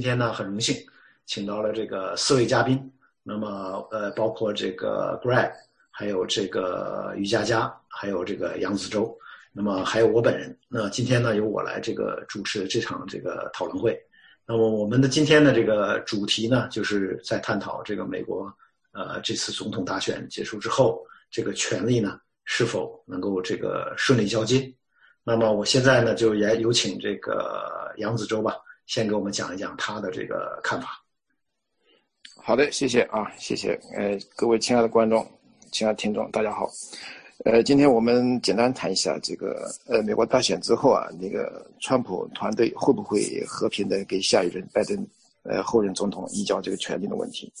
今天呢，很荣幸请到了这个四位嘉宾，那么呃，包括这个 Greg，还有这个于佳佳，还有这个杨子洲，那么还有我本人。那今天呢，由我来这个主持这场这个讨论会。那么我们的今天的这个主题呢，就是在探讨这个美国呃这次总统大选结束之后，这个权力呢是否能够这个顺利交接。那么我现在呢，就也有请这个杨子洲吧。先给我们讲一讲他的这个看法。好的，谢谢啊，谢谢。呃，各位亲爱的观众、亲爱的听众，大家好。呃，今天我们简单谈一下这个呃，美国大选之后啊，那个川普团队会不会和平的给下一任拜登呃后任总统移交这个权利的问题？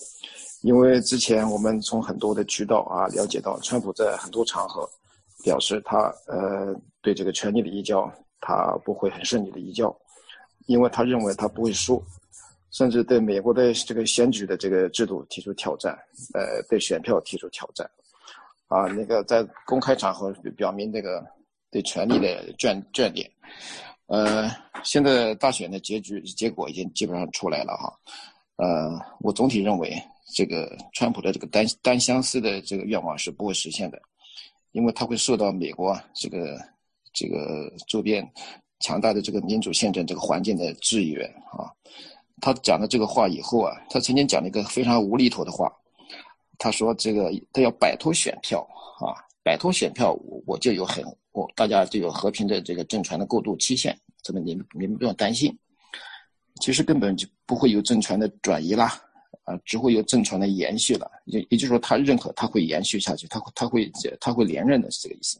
因为之前我们从很多的渠道啊了解到，川普在很多场合表示他呃对这个权利的移交，他不会很顺利的移交。因为他认为他不会输，甚至对美国的这个选举的这个制度提出挑战，呃，对选票提出挑战，啊，那个在公开场合表明这个对权力的眷眷恋，呃，现在大选的结局结果已经基本上出来了哈，呃，我总体认为这个川普的这个单单相思的这个愿望是不会实现的，因为他会受到美国这个这个周边。强大的这个民主宪政这个环境的制约啊，他讲的这个话以后啊，他曾经讲了一个非常无厘头的话，他说这个他要摆脱选票啊，摆脱选票我我就有很我大家就有和平的这个政权的过渡期限，这个你们你们不用担心，其实根本就不会有政权的转移啦，啊，只会有政权的延续了，也也就是说他认可他会延续下去，他会他会他会连任的是这个意思，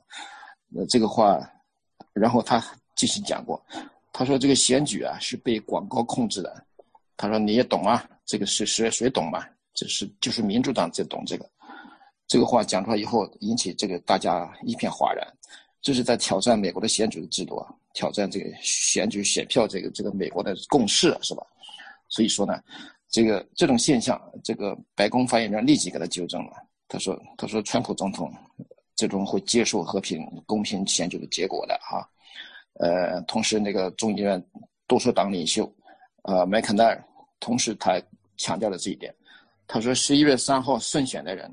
那这个话，然后他。继续讲过，他说这个选举啊是被广告控制的。他说你也懂啊，这个是谁谁懂嘛？这是就是民主党在懂这个。这个话讲出来以后，引起这个大家一片哗然。这是在挑战美国的选举制度啊，挑战这个选举选票这个这个美国的共识是吧？所以说呢，这个这种现象，这个白宫发言人立即给他纠正了。他说他说川普总统最终会接受和平公平选举的结果的哈。呃，同时那个众议院多数党领袖，呃，麦肯奈尔，同时他强调了这一点。他说，十一月三号胜选的人，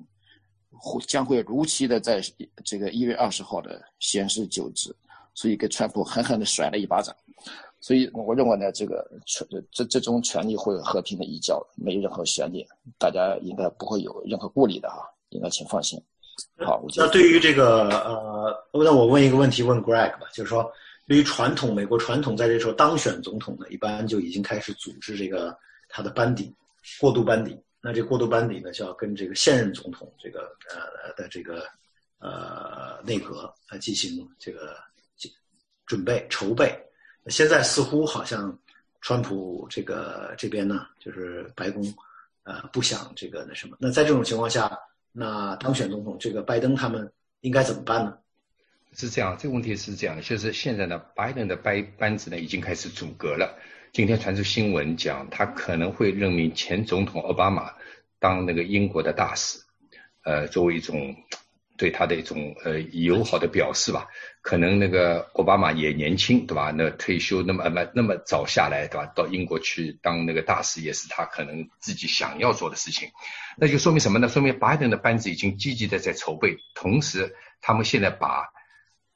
会将会如期的在这个一月二十号的宣誓就职，所以给川普狠狠的甩了一巴掌。所以我认为呢，这个权这这种权利会和平的移交，没任何悬念，大家应该不会有任何顾虑的哈，应该请放心。好，那对于这个呃，那我问一个问题，问 Greg 吧，就是说。对于传统美国传统，在这时候当选总统呢，一般就已经开始组织这个他的班底，过渡班底。那这过渡班底呢，就要跟这个现任总统这个呃的这个呃内阁来进行这个准备筹备。现在似乎好像川普这个这边呢，就是白宫呃不想这个那什么。那在这种情况下，那当选总统这个拜登他们应该怎么办呢？是这样，这个问题是这样的，就是现在呢，拜登的班班子呢已经开始阻隔了。今天传出新闻讲，他可能会任命前总统奥巴马当那个英国的大使，呃，作为一种对他的一种呃友好的表示吧。可能那个奥巴马也年轻，对吧？那退休那么那么那么早下来，对吧？到英国去当那个大使也是他可能自己想要做的事情。那就说明什么呢？说明拜登的班子已经积极的在筹备，同时他们现在把。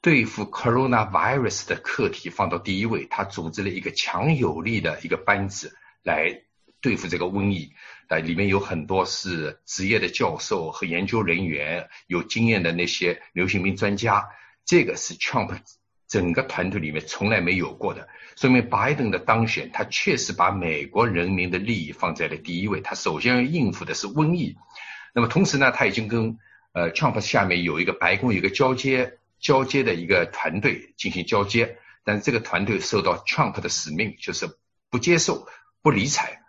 对付 coronavirus 的课题放到第一位，他组织了一个强有力的一个班子来对付这个瘟疫。呃，里面有很多是职业的教授和研究人员，有经验的那些流行病专家。这个是 Trump 整个团队里面从来没有过的，说明拜登的当选，他确实把美国人民的利益放在了第一位。他首先要应付的是瘟疫。那么同时呢，他已经跟呃 Trump 下面有一个白宫有一个交接。交接的一个团队进行交接，但是这个团队受到 Trump 的使命，就是不接受、不理睬，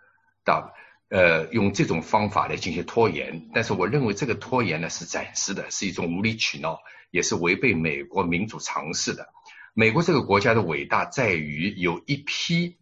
的，呃，用这种方法来进行拖延。但是我认为这个拖延呢是暂时的，是一种无理取闹，也是违背美国民主常识的。美国这个国家的伟大在于有一批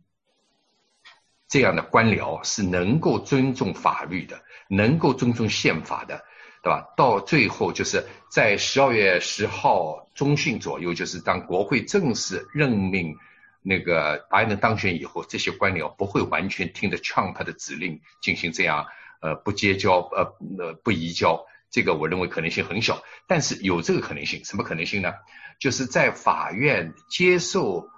这样的官僚是能够尊重法律的，能够尊重宪法的。对吧？到最后就是在十二月十号中旬左右，就是当国会正式任命那个拜登当选以后，这些官僚不会完全听着 Trump 的指令进行这样呃不结交呃呃不移交，这个我认为可能性很小。但是有这个可能性，什么可能性呢？就是在法院接受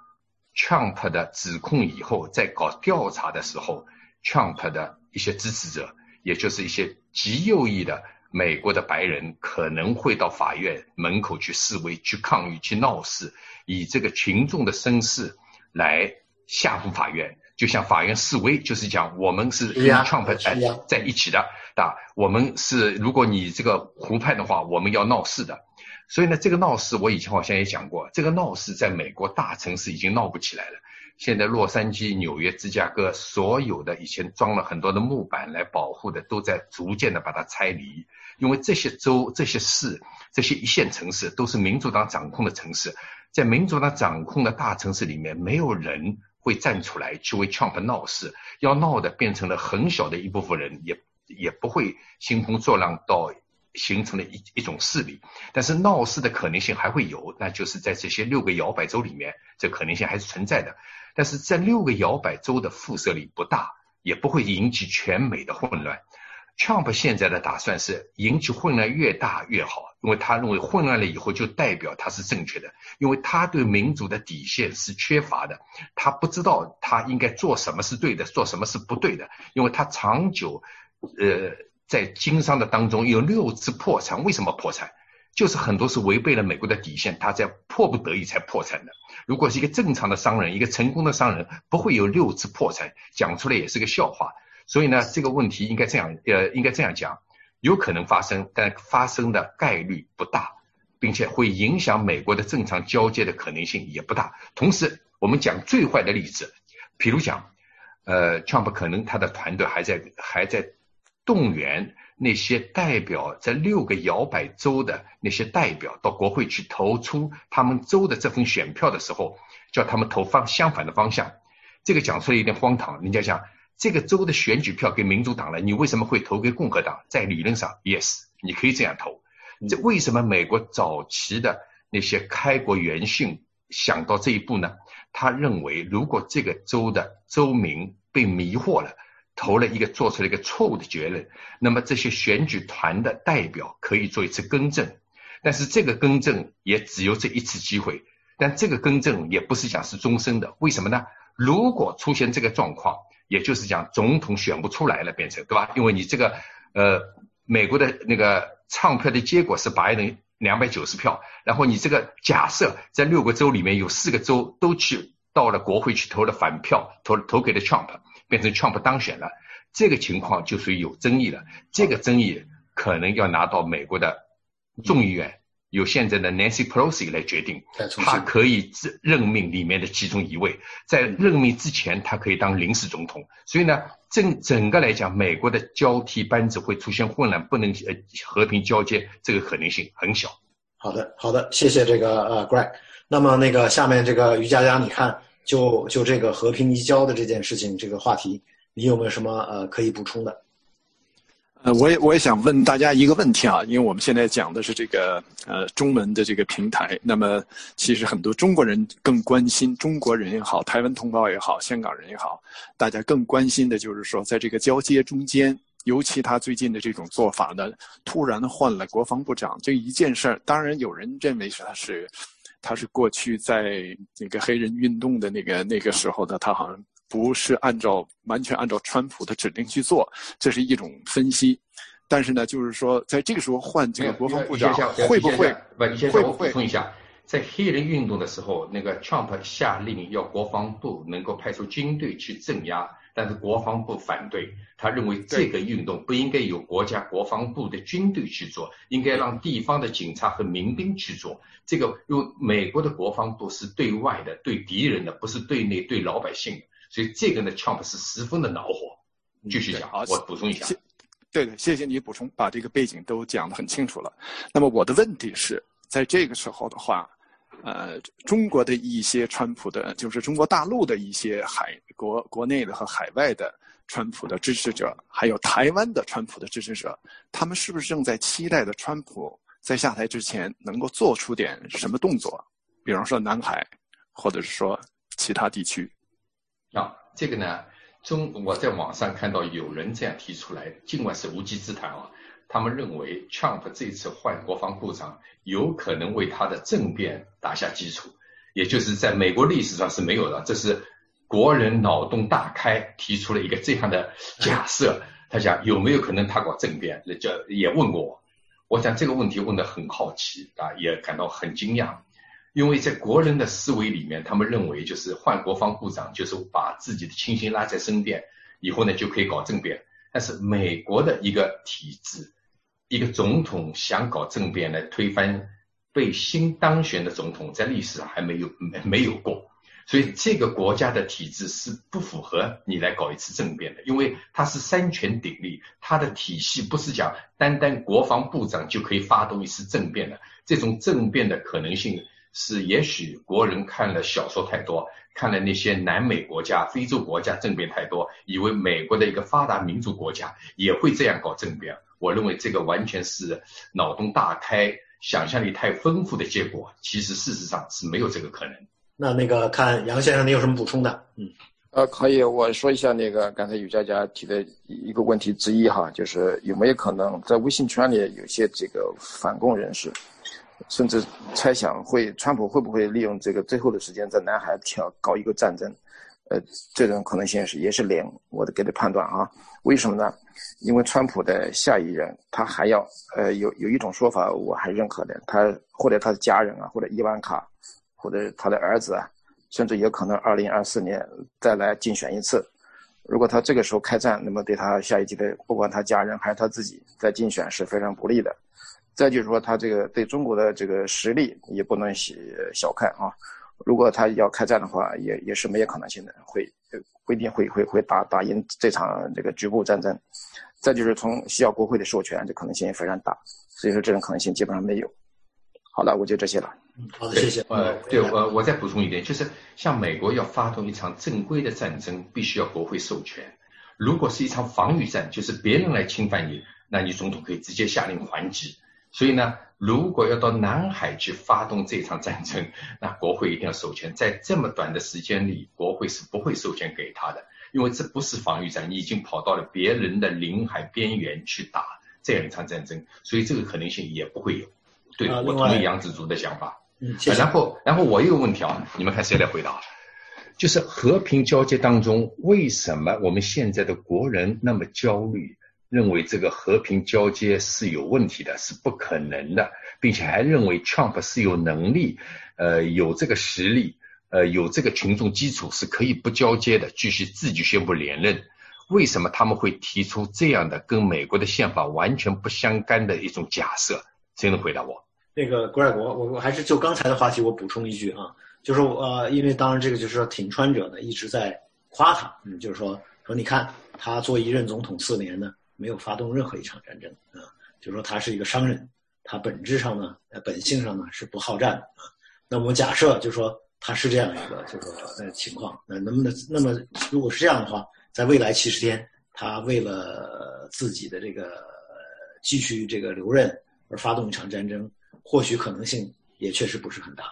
Trump 的指控以后，在搞调查的时候，Trump 的一些支持者，也就是一些极右翼的美国的白人，可能会到法院门口去示威、去抗议、去闹事，以这个群众的声势。来吓唬法院，就像法院示威，就是讲我们是跟 Trump 在在一起的，啊，我们是如果你这个湖畔的话，我们要闹事的。所以呢，这个闹事我以前好像也讲过，这个闹事在美国大城市已经闹不起来了。现在洛杉矶、纽约、芝加哥所有的以前装了很多的木板来保护的，都在逐渐的把它拆离，因为这些州、这些市、这些一线城市都是民主党掌控的城市。在民主党掌控的大城市里面，没有人会站出来去为 Trump 闹事，要闹的变成了很小的一部分人，也也不会兴风作浪到形成了一一种势力。但是闹事的可能性还会有，那就是在这些六个摇摆州里面，这可能性还是存在的。但是在六个摇摆州的辐射力不大，也不会引起全美的混乱。Trump 现在的打算是引起混乱越大越好，因为他认为混乱了以后就代表他是正确的，因为他对民主的底线是缺乏的，他不知道他应该做什么是对的，做什么是不对的，因为他长久，呃，在经商的当中有六次破产，为什么破产？就是很多是违背了美国的底线，他在迫不得已才破产的。如果是一个正常的商人，一个成功的商人，不会有六次破产，讲出来也是个笑话。所以呢，这个问题应该这样，呃，应该这样讲，有可能发生，但发生的概率不大，并且会影响美国的正常交接的可能性也不大。同时，我们讲最坏的例子，比如讲，呃，Trump 可能他的团队还在还在动员那些代表在六个摇摆州的那些代表到国会去投出他们州的这份选票的时候，叫他们投方相反的方向。这个讲出来有点荒唐，人家讲。这个州的选举票给民主党了，你为什么会投给共和党？在理论上，yes，你可以这样投。这为什么美国早期的那些开国元勋想到这一步呢？他认为，如果这个州的州民被迷惑了，投了一个做出了一个错误的结论，那么这些选举团的代表可以做一次更正。但是这个更正也只有这一次机会，但这个更正也不是讲是终身的。为什么呢？如果出现这个状况，也就是讲，总统选不出来了，变成对吧？因为你这个，呃，美国的那个唱票的结果是白人两百九十票，然后你这个假设在六个州里面有四个州都去到了国会去投了反票，投投给了 Trump，变成 Trump 当选了，这个情况就属于有争议了。这个争议可能要拿到美国的众议院。由现在的 Nancy Pelosi 来决定，他可以任命里面的其中一位，在任命之前，他可以当临时总统。所以呢，整整个来讲，美国的交替班子会出现混乱，不能呃和平交接，这个可能性很小。好的，好的，谢谢这个呃 Greg。那么那个下面这个于佳佳，你看就就这个和平移交的这件事情这个话题，你有没有什么呃可以补充的？呃，我也我也想问大家一个问题啊，因为我们现在讲的是这个呃中文的这个平台，那么其实很多中国人更关心，中国人也好，台湾同胞也好，香港人也好，大家更关心的就是说，在这个交接中间，尤其他最近的这种做法呢，突然换了国防部长这一件事儿，当然有人认为是他是他是过去在那个黑人运动的那个那个时候的，他好像。不是按照完全按照川普的指令去做，这是一种分析。但是呢，就是说，在这个时候换这个国防部长，会不会？不，你先让我补充一下，在黑人运动的时候，那个 Trump 下令要国防部能够派出军队去镇压，但是国防部反对，他认为这个运动不应该由国家国防部的军队去做，应该让地方的警察和民兵去做。这个，因为美国的国防部是对外的，对敌人的，不是对内对老百姓的。所以这个呢，Trump 是十分的恼火。继续讲，我补充一下。对对，谢谢你补充，把这个背景都讲得很清楚了。那么我的问题是在这个时候的话，呃，中国的一些川普的，就是中国大陆的一些海国国内的和海外的川普的支持者，还有台湾的川普的支持者，他们是不是正在期待着川普在下台之前能够做出点什么动作？比方说南海，或者是说。其他地区。啊，这个呢，中我在网上看到有人这样提出来，尽管是无稽之谈啊，他们认为 Trump 这次换国防部长有可能为他的政变打下基础，也就是在美国历史上是没有的，这是国人脑洞大开提出了一个这样的假设。他讲有没有可能他搞政变？那叫也问过我，我想这个问题问得很好奇啊，也感到很惊讶。因为在国人的思维里面，他们认为就是换国防部长，就是把自己的亲信拉在身边，以后呢就可以搞政变。但是美国的一个体制，一个总统想搞政变来推翻被新当选的总统，在历史还没有没没有过。所以这个国家的体制是不符合你来搞一次政变的，因为它是三权鼎立，它的体系不是讲单单国防部长就可以发动一次政变的。这种政变的可能性。是，也许国人看了小说太多，看了那些南美国家、非洲国家政变太多，以为美国的一个发达民主国家也会这样搞政变。我认为这个完全是脑洞大开、想象力太丰富的结果。其实事实上是没有这个可能。那那个看杨先生，你有什么补充的？嗯，呃，可以，我说一下那个刚才于佳佳提的一个问题之一哈，就是有没有可能在微信圈里有些这个反共人士？甚至猜想会，川普会不会利用这个最后的时间在南海挑搞一个战争？呃，这种可能性是也是零，我的给的判断啊。为什么呢？因为川普的下一任他还要，呃，有有一种说法我还认可的，他或者他的家人啊，或者伊万卡，或者他的儿子啊，甚至有可能二零二四年再来竞选一次。如果他这个时候开战，那么对他下一届的不管他家人还是他自己在竞选是非常不利的。再就是说，他这个对中国的这个实力也不能小看啊。如果他要开战的话，也也是没有可能性的，会不一定会会会打打赢这场这个局部战争。再就是从需要国会的授权，这可能性也非常大。所以说，这种可能性基本上没有。好了，我就这些了。好的，谢谢。呃，对，我我再补充一点，就是像美国要发动一场正规的战争，必须要国会授权。如果是一场防御战，就是别人来侵犯你，那你总统可以直接下令还击。所以呢，如果要到南海去发动这场战争，那国会一定要授权。在这么短的时间里，国会是不会授权给他的，因为这不是防御战，你已经跑到了别人的领海边缘去打这样一场战争，所以这个可能性也不会有。对，我同意杨子竹的想法。嗯，然后，然后我有个问题啊，你们看谁来回答？就是和平交接当中，为什么我们现在的国人那么焦虑？认为这个和平交接是有问题的，是不可能的，并且还认为 Trump 是有能力，呃，有这个实力，呃，有这个群众基础是可以不交接的，继续自己宣布连任。为什么他们会提出这样的跟美国的宪法完全不相干的一种假设？谁能回答我？那个 Greg，我我我还是就刚才的话题，我补充一句啊，就是呃，因为当然这个就是说挺川者呢一直在夸他，嗯，就是说说你看他做一任总统四年呢。没有发动任何一场战争啊，就说他是一个商人，他本质上呢，呃，本性上呢是不好战啊。那我们假设就说他是这样一个就说呃情况，那能不能那么如果是这样的话，在未来七十天，他为了自己的这个继续这个留任而发动一场战争，或许可能性也确实不是很大。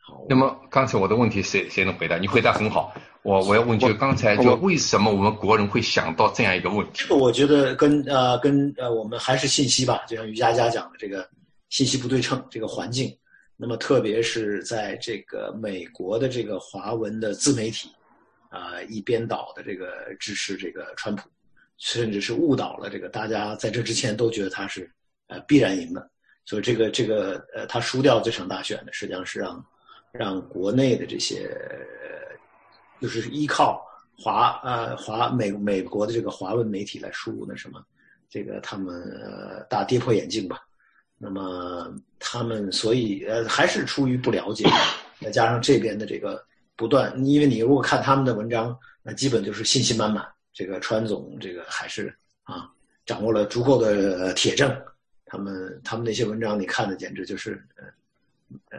好，那么刚才我的问题谁谁能回答？你回答很好。我我要问，就刚才就为什么我们国人会想到这样一个问题？这个我觉得跟呃跟呃我们还是信息吧，就像于佳佳讲的这个信息不对称这个环境，那么特别是在这个美国的这个华文的自媒体啊一边倒的这个支持这个川普，甚至是误导了这个大家在这之前都觉得他是呃必然赢的，所以这个这个呃他输掉这场大选呢，实际上是让让国内的这些。就是依靠华呃华美美国的这个华文媒体来输入那什么，这个他们呃大跌破眼镜吧。那么他们所以呃还是出于不了解，再加上这边的这个不断，因为你如果看他们的文章，那基本就是信心满满。这个川总这个还是啊掌握了足够的铁证，他们他们那些文章你看的简直就是呃呃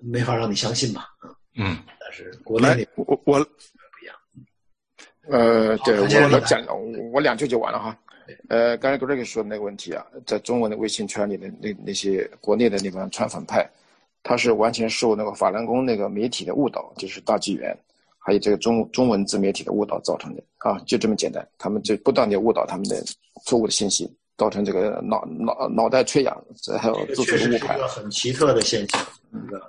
没法让你相信吧啊。嗯，但是国内我我不一样。呃，对我我讲我两句就完了哈。呃，刚才 Greg 说的那个问题啊，在中文的微信圈里的那那些国内的那帮川粉派，他是完全受那个法轮功那个媒体的误导，就是大纪元，还有这个中中文自媒体的误导造成的啊，就这么简单。他们就不断的误导他们的错误的信息，造成这个脑脑脑袋缺氧，这还有做出误判。一个很奇特的现象，那个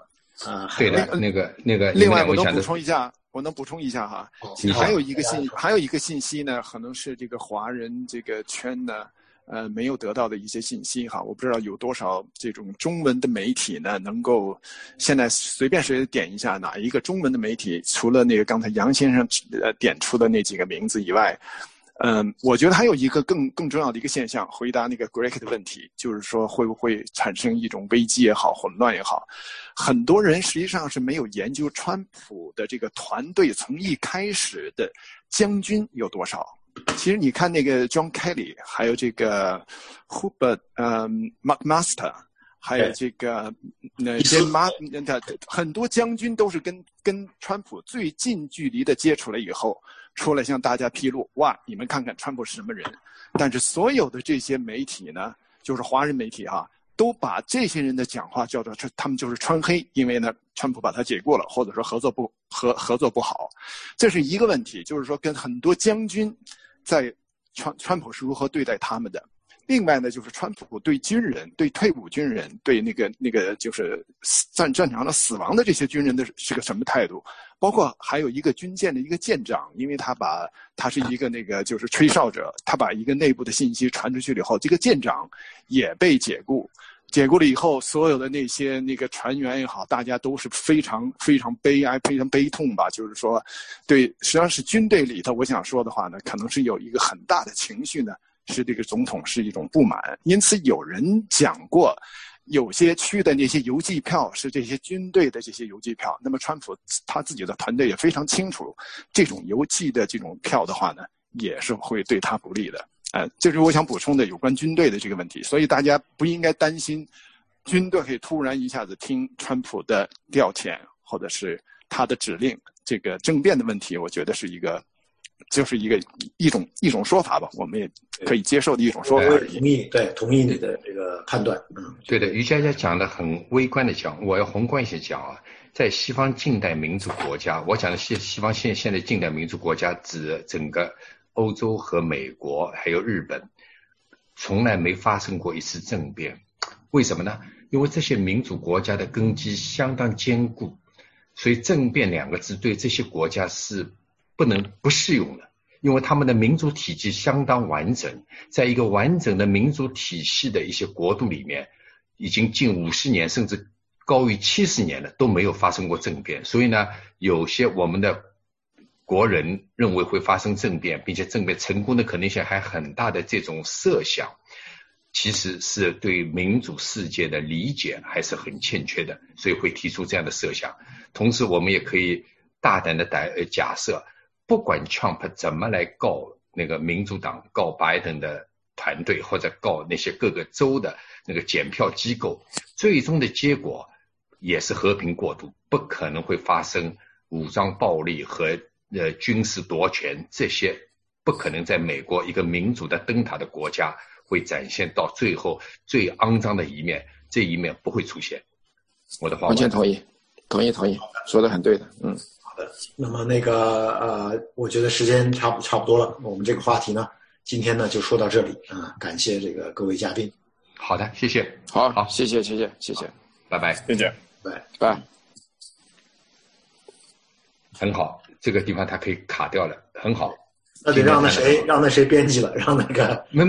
啊，对的，那个那个。另外，我能补充一下，我能补充一下哈，还有一个信，还有一个信息呢，可能是这个华人这个圈呢。呃，没有得到的一些信息哈，我不知道有多少这种中文的媒体呢，能够现在随便谁点一下哪一个中文的媒体，除了那个刚才杨先生呃点出的那几个名字以外，嗯，我觉得还有一个更更重要的一个现象，回答那个 Greg 的问题，就是说会不会产生一种危机也好，混乱也好，很多人实际上是没有研究川普的这个团队从一开始的将军有多少。其实你看那个 John Kelly，还有这个 Hubert，嗯，McMaster，还有这个那很多将军都是跟跟川普最近距离的接触了以后，出来向大家披露，哇，你们看看川普是什么人。但是所有的这些媒体呢，就是华人媒体哈，都把这些人的讲话叫做这他们就是川黑，因为呢，川普把他解雇了，或者说合作不合合作不好，这是一个问题，就是说跟很多将军。在川川普是如何对待他们的？另外呢，就是川普对军人、对退伍军人、对那个那个就是战战场上死亡的这些军人的是个什么态度？包括还有一个军舰的一个舰长，因为他把他是一个那个就是吹哨者，他把一个内部的信息传出去了以后，这个舰长也被解雇。解雇了以后，所有的那些那个船员也好，大家都是非常非常悲哀、非常悲痛吧。就是说，对，实际上是军队里头，我想说的话呢，可能是有一个很大的情绪呢，是这个总统是一种不满。因此，有人讲过，有些区的那些邮寄票是这些军队的这些邮寄票。那么，川普他自己的团队也非常清楚，这种邮寄的这种票的话呢，也是会对他不利的。呃，这是我想补充的有关军队的这个问题，所以大家不应该担心，军队会突然一下子听川普的调遣或者是他的指令，这个政变的问题，我觉得是一个，就是一个一种一种说法吧，我们也可以接受的一种说法。同意，对，同意你的判断。嗯，对的，于佳佳讲的很微观的讲，我要宏观一些讲啊，在西方近代民主国家，我讲的西西方现现在近代民主国家指整个。欧洲和美国还有日本，从来没发生过一次政变，为什么呢？因为这些民主国家的根基相当坚固，所以政变两个字对这些国家是不能不适用的，因为他们的民主体系相当完整，在一个完整的民主体系的一些国度里面，已经近五十年甚至高于七十年了都没有发生过政变，所以呢，有些我们的。国人认为会发生政变，并且政变成功的可能性还很大的这种设想，其实是对民主世界的理解还是很欠缺的，所以会提出这样的设想。同时，我们也可以大胆的假假设，不管 Trump 怎么来告那个民主党、告拜登的团队，或者告那些各个州的那个检票机构，最终的结果也是和平过渡，不可能会发生武装暴力和。呃，军事夺权这些不可能在美国一个民主的灯塔的国家会展现到最后最肮脏的一面，这一面不会出现。我的话完全同意，同意同意，说的很对的，嗯，的。那么那个呃，我觉得时间差不差不多了，我们这个话题呢，今天呢就说到这里啊，感谢这个各位嘉宾。好的，谢谢，好好，谢谢谢谢谢谢，拜拜，再见，拜拜，很好。这个地方它可以卡掉了，很好。那得让那谁，让那谁编辑了，让那个。没没。